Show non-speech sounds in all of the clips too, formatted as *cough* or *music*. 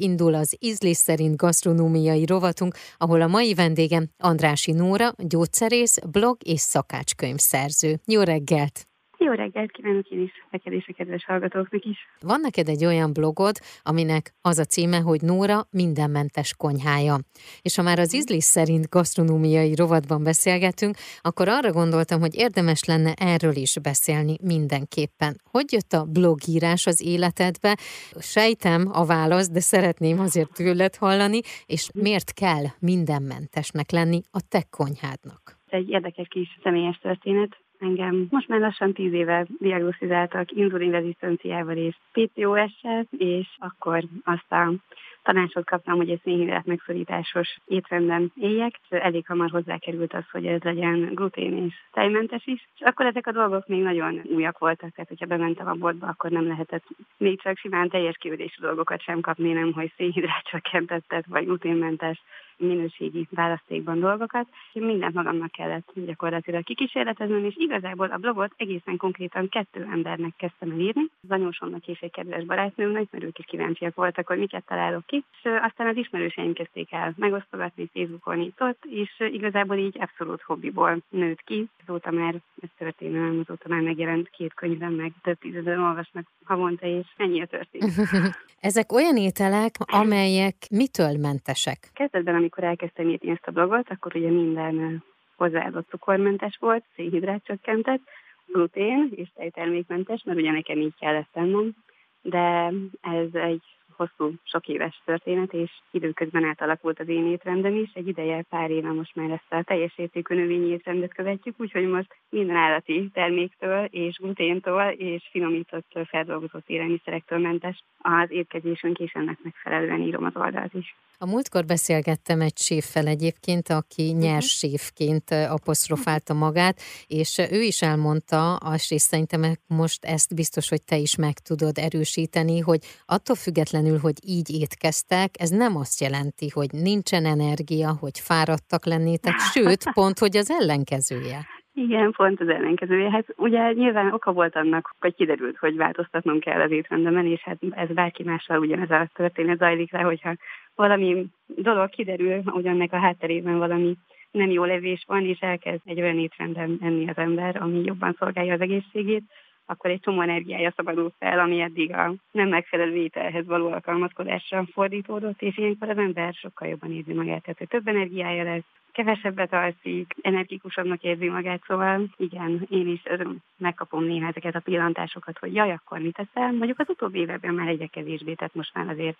Indul az ízlés szerint gasztronómiai rovatunk, ahol a mai vendégem Andrási Nóra, gyógyszerész, blog és szakácskönyvszerző. Jó reggelt! Jó reggelt kívánok én is, neked és a kedves hallgatóknak is. Van neked egy olyan blogod, aminek az a címe, hogy Nóra mindenmentes konyhája. És ha már az ízlés szerint gasztronómiai rovatban beszélgetünk, akkor arra gondoltam, hogy érdemes lenne erről is beszélni mindenképpen. Hogy jött a blogírás az életedbe? Sejtem a választ, de szeretném azért tőled hallani, és miért kell mindenmentesnek lenni a te konyhádnak? Ez egy érdekes kis személyes történet. Engem most már lassan tíz éve diagnosztizáltak inzulinrezisztenciával és PCOS-sel, és akkor azt a tanácsot kaptam, hogy egy szénhidrát megszorításos étrendben éljek. Elég hamar hozzákerült az, hogy ez legyen glutén és tejmentes is. És akkor ezek a dolgok még nagyon újak voltak, tehát hogyha bementem a boltba, akkor nem lehetett még csak simán teljes kiődésű dolgokat sem kapni, nem hogy szénhidrát csökkentettet, vagy gluténmentes minőségi választékban dolgokat. Én mindent magamnak kellett gyakorlatilag kikísérleteznem, és igazából a blogot egészen konkrétan kettő embernek kezdtem el írni. Az anyósomnak és egy kedves barátnőmnek, mert ők is kíváncsiak voltak, hogy miket találok ki. És aztán az ismerőseim kezdték el megosztogatni Facebookon itt ott, és igazából így abszolút hobbiból nőtt ki. Azóta már ez történelem, azóta már megjelent két könyvem, meg több tízezer olvasnak havonta, és ennyi a történet. *laughs* Ezek olyan ételek, amelyek mitől mentesek? Kezdetben, amikor elkezdtem írni ezt a blogot, akkor ugye minden hozzáadott cukormentes volt, szénhidrát csökkentett, glutén és tejtermékmentes, mert ugye nekem így kellett tennem, de ez egy hosszú, sok éves történet, és időközben átalakult az én étrendem is. Egy ideje, pár éve most már ezt a teljes értékű növényi étrendet követjük, úgyhogy most minden állati terméktől és gluténtól és finomított feldolgozott élelmiszerektől mentes az étkezésünk, és ennek megfelelően írom az oldalt is. A múltkor beszélgettem egy séffel egyébként, aki mhm. nyers séfként apostrofálta magát, és ő is elmondta, azt és szerintem most ezt biztos, hogy te is meg tudod erősíteni, hogy attól függetlenül, hogy így étkeztek, ez nem azt jelenti, hogy nincsen energia, hogy fáradtak lennétek, sőt, *laughs* pont, hogy az ellenkezője. Igen, pont az ellenkezője. Hát ugye nyilván oka volt annak, hogy kiderült, hogy változtatnom kell az étrendemen, és hát ez bárki mással ugyanez a történet zajlik le, hogyha valami dolog kiderül, ugyannek a hátterében valami nem jó levés van, és elkezd egy olyan étrenden enni az ember, ami jobban szolgálja az egészségét, akkor egy csomó energiája szabadul fel, ami eddig a nem megfelelő ételhez való alkalmazkodásra fordítódott, és ilyenkor az ember sokkal jobban érzi magát, tehát hogy több energiája lesz, kevesebbet alszik, energikusabbnak érzi magát, szóval igen, én is megkapom néha ezeket a pillantásokat, hogy jaj, akkor mit teszel? Mondjuk az utóbbi években már egyre kevésbé, tehát most már azért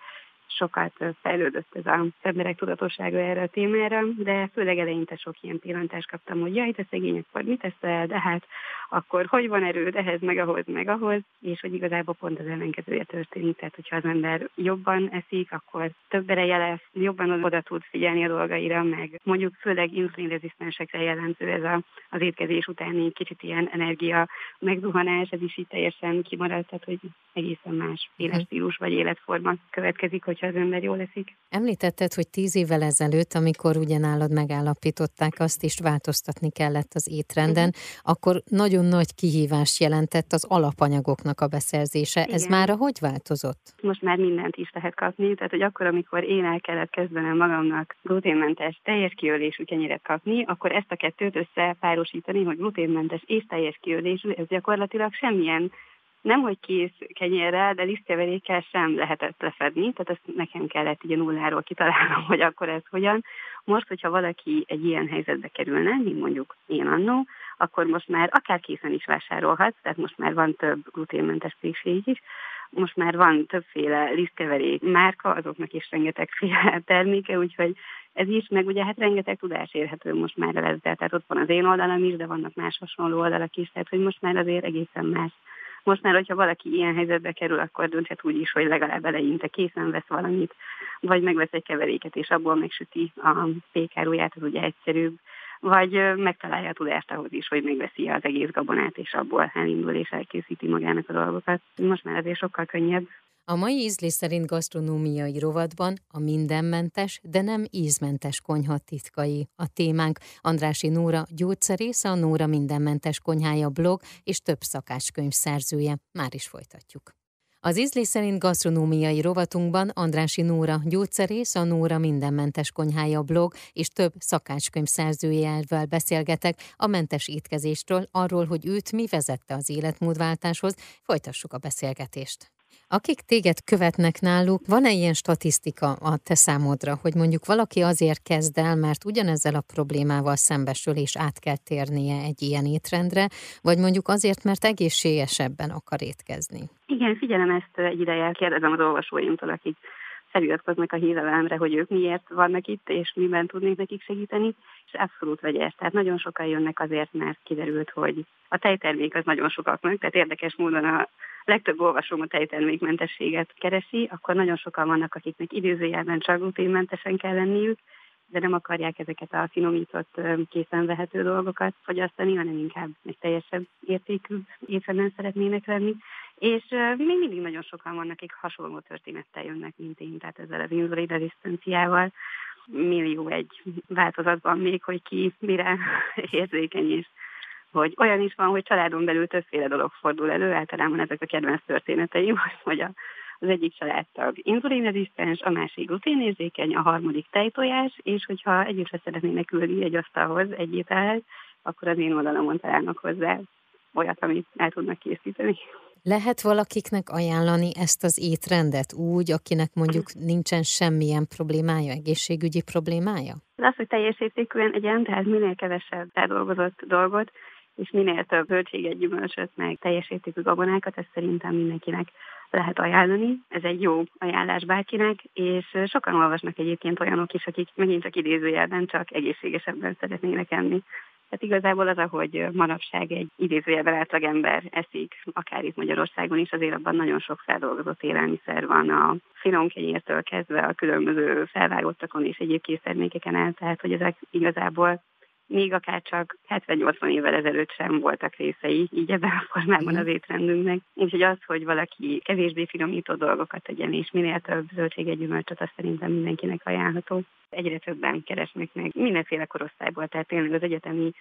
sokat fejlődött ez az emberek tudatossága erre a témára, de főleg eleinte sok ilyen pillantást kaptam, hogy jaj, te szegény, akkor mit teszel, de hát akkor hogy van erőd? Ehhez, meg ahhoz, meg ahhoz, és hogy igazából pont az ellenkezője történik, tehát hogyha az ember jobban eszik, akkor több ereje lesz, jobban oda tud figyelni a dolgaira, meg mondjuk főleg insulinrezisztensekre jellemző ez a, az étkezés utáni kicsit ilyen energia megzuhanás, ez is így teljesen kimaradt, tehát hogy egészen más életstílus vagy életforma következik, hogyha az ember jól eszik. Említetted, hogy tíz évvel ezelőtt, amikor ugyanálad megállapították, azt is változtatni kellett az étrenden, uh-huh. akkor nagyon nagy kihívást jelentett az alapanyagoknak a beszerzése. Igen. Ez már hogy változott? Most már mindent is lehet kapni, tehát hogy akkor, amikor én el kellett kezdenem magamnak gluténmentes teljes kiölésű kenyeret kapni, akkor ezt a kettőt összepárosítani, hogy gluténmentes és teljes kiölésű, ez gyakorlatilag semmilyen nem hogy kész kenyérrel, de lisztkeverékkel sem lehetett lefedni, tehát ezt nekem kellett így a nulláról kitalálnom, hogy akkor ez hogyan. Most, hogyha valaki egy ilyen helyzetbe kerülne, mint mondjuk én annó, akkor most már akár készen is vásárolhat, tehát most már van több gluténmentes pékség is, most már van többféle lisztkeverék márka, azoknak is rengetegféle terméke, úgyhogy ez is, meg ugye hát rengeteg tudás érhető most már ezzel, tehát ott van az én oldalam is, de vannak más hasonló oldalak is, tehát hogy most már azért egészen más most már, hogyha valaki ilyen helyzetbe kerül, akkor dönthet úgy is, hogy legalább eleinte készen vesz valamit, vagy megvesz egy keveréket, és abból megsüti a pékáruját, az ugye egyszerűbb, vagy megtalálja a tudást ahhoz is, hogy megveszi az egész gabonát, és abból elindul és elkészíti magának a dolgokat. Most már azért sokkal könnyebb. A mai ízlés szerint gasztronómiai rovatban a mindenmentes, de nem ízmentes konyha titkai. A témánk Andrási Nóra gyógyszerész, a Nóra mindenmentes konyhája blog és több szakácskönyv szerzője. Már is folytatjuk. Az ízlés szerint gasztronómiai rovatunkban Andrási Nóra gyógyszerész, a Nóra mindenmentes konyhája blog és több szakácskönyv szerzőjével beszélgetek a mentes étkezésről, arról, hogy őt mi vezette az életmódváltáshoz. Folytassuk a beszélgetést. Akik téged követnek náluk, van-e ilyen statisztika a te számodra, hogy mondjuk valaki azért kezd el, mert ugyanezzel a problémával szembesül és át kell térnie egy ilyen étrendre, vagy mondjuk azért, mert egészségesebben akar étkezni? Igen, figyelem ezt egy ideje, kérdezem az olvasóimtól, akik feliratkoznak a hírelemre, hogy ők miért vannak itt, és miben tudnék nekik segíteni, és abszolút vegyes. Tehát nagyon sokan jönnek azért, mert kiderült, hogy a tejtermék az nagyon sokaknak, tehát érdekes módon a legtöbb olvasóm a tejtermékmentességet keresi, akkor nagyon sokan vannak, akiknek idézőjelben csak gluténmentesen kell lenniük, de nem akarják ezeket a finomított, készen vehető dolgokat fogyasztani, hanem inkább egy teljesebb értékű étrenden szeretnének lenni. És még mindig nagyon sokan vannak, akik hasonló történettel jönnek, mint én, tehát ezzel az inzulin rezisztenciával. Millió egy változatban még, hogy ki mire *laughs* érzékeny, és hogy olyan is van, hogy családon belül többféle dolog fordul elő, általában ezek a kedvenc történeteim, hogy a, az egyik családtag inzulinrezisztens, a másik gluténérzékeny, a harmadik tejtojás, és hogyha együtt szeretnének ülni egy asztalhoz egy ételhez, akkor az én oldalamon találnak hozzá olyat, amit el tudnak készíteni. Lehet valakiknek ajánlani ezt az étrendet úgy, akinek mondjuk nincsen semmilyen problémája, egészségügyi problémája? Az, hogy teljes értékűen egyen, tehát minél kevesebb feldolgozott dolgot, és minél több zöldséget, gyümölcsöt, meg teljes értékű gabonákat, ezt szerintem mindenkinek lehet ajánlani. Ez egy jó ajánlás bárkinek, és sokan olvasnak egyébként olyanok is, akik megint csak idézőjelben csak egészségesebben szeretnének enni. Tehát igazából az, ahogy manapság egy idézőjelben átlagember eszik, akár itt Magyarországon is, azért abban nagyon sok feldolgozott élelmiszer van, a finom kenyértől kezdve a különböző felvágottakon és egyéb késztermékeken el, tehát hogy ezek igazából még akár csak 70-80 évvel ezelőtt sem voltak részei, így ebben a formában az étrendünknek. Úgyhogy az, hogy valaki kevésbé finomított dolgokat tegyen, és minél több zöldséget, gyümölcsöt, azt szerintem mindenkinek ajánlható. Egyre többen keresnek meg mindenféle korosztályból, tehát tényleg az egyetemi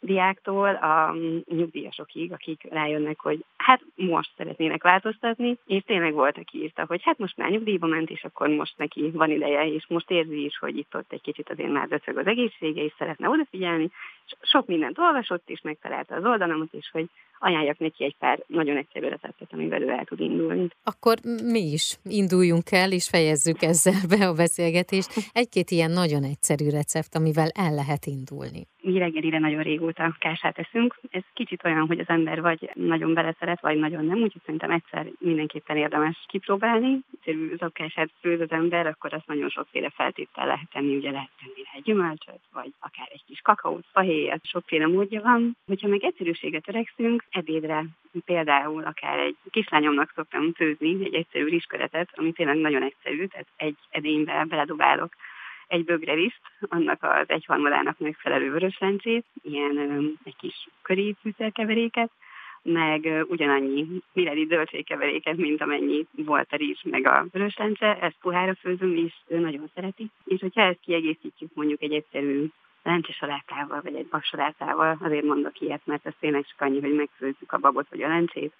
diáktól a nyugdíjasokig, akik rájönnek, hogy hát most szeretnének változtatni, és tényleg volt, aki írta, hogy hát most már nyugdíjba ment, és akkor most neki van ideje, és most érzi is, hogy itt ott egy kicsit azért már döcög az egészsége, és szeretne odafigyelni. Sok mindent olvasott, és megtalálta az oldalamat, és hogy ajánljak neki egy pár nagyon egyszerű receptet, amivel ő el tud indulni. Akkor mi is induljunk el, és fejezzük ezzel be a beszélgetést. Egy-két ilyen nagyon egyszerű recept, amivel el lehet indulni mi reggelire nagyon régóta kását eszünk. Ez kicsit olyan, hogy az ember vagy nagyon beleszeret, vagy nagyon nem, úgyhogy szerintem egyszer mindenképpen érdemes kipróbálni. Egyszerű zakását főz az ember, akkor azt nagyon sokféle feltétel lehet tenni, ugye lehet tenni egy gyümölcsöt, vagy akár egy kis kakaót, fahéjat, sokféle módja van. Hogyha meg egyszerűséget törekszünk, ebédre például akár egy kislányomnak szoktam főzni egy egyszerű rizsköretet, ami tényleg nagyon egyszerű, tehát egy edénybe beledobálok egy bögre riszt, annak az egyharmadának megfelelő vöröslencsét, ilyen egy kis köri fűszerkeveréket, meg ugyanannyi milliliter zöldségkeveréket, mint amennyi volt a rizs, meg a vöröslencse, ezt puhára főzöm, és ő nagyon szereti. És hogyha ezt kiegészítjük mondjuk egy egyszerű lencsesalátával, vagy egy baksalátával, azért mondok ilyet, mert ez tényleg csak annyi, hogy megfőzzük a babot vagy a lencsét,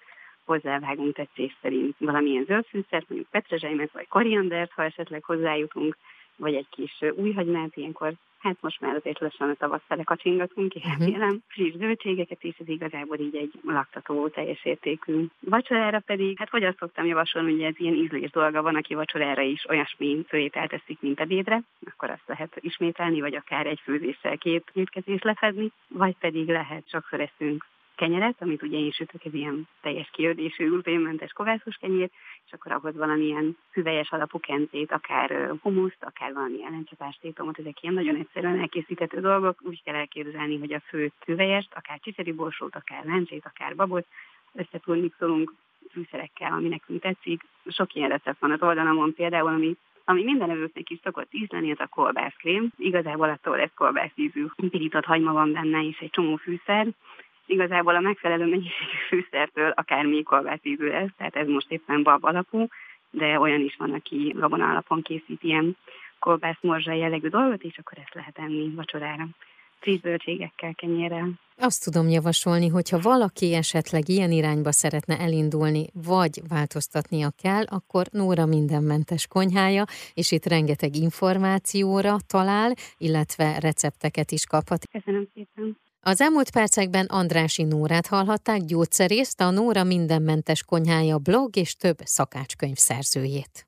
hozzávágunk tetszés szerint valamilyen zöldfűszert, mondjuk petrezselymet vagy koriandert, ha esetleg hozzájutunk, vagy egy kis újhagymát, ilyenkor hát most már azért lassan a tavasz fele kacsingatunk, és uh-huh. remélem friss zöldségeket is, ez igazából így egy laktató, teljes értékű. Vacsorára pedig, hát hogy azt szoktam javasolni, hogy ez ilyen ízlés dolga van, aki vacsorára is olyasmi főételt teszik, mint ebédre, akkor azt lehet ismételni, vagy akár egy főzéssel két étkezés lefedni, vagy pedig lehet sokszor eszünk kenyeret, amit ugye én sütök, ez ilyen teljes kiördésű, gluténmentes kovászos kenyér, és akkor ahhoz valamilyen hüvelyes alapú kencét, akár humuszt, akár valamilyen lencsapástétomot, ezek ilyen nagyon egyszerűen elkészíthető dolgok, úgy kell elképzelni, hogy a fő hüvelyest, akár csicseri borsót, akár lencsét, akár babot, összetúl mixolunk fűszerekkel, ami nekünk tetszik. Sok ilyen recept van az oldalamon például, ami ami minden evőknek is szokott ízleni, az a kolbászkrém. Igazából attól lesz kolbász ízű pirított hagyma van benne, és egy csomó fűszer, igazából a megfelelő mennyiségű fűszertől akár még kolbászízű lesz, tehát ez most éppen bab alapú, de olyan is van, aki gabona alapon készít ilyen kolbászmorzsa jellegű dolgot, és akkor ezt lehet enni vacsorára. friss zöldségekkel, kenyérrel. Azt tudom javasolni, hogyha valaki esetleg ilyen irányba szeretne elindulni, vagy változtatnia kell, akkor Nóra mindenmentes konyhája, és itt rengeteg információra talál, illetve recepteket is kaphat. Köszönöm szépen. Az elmúlt percekben Andrási Nórát hallhatták, gyógyszerészt, a Nóra mindenmentes konyhája blog és több szakácskönyv szerzőjét.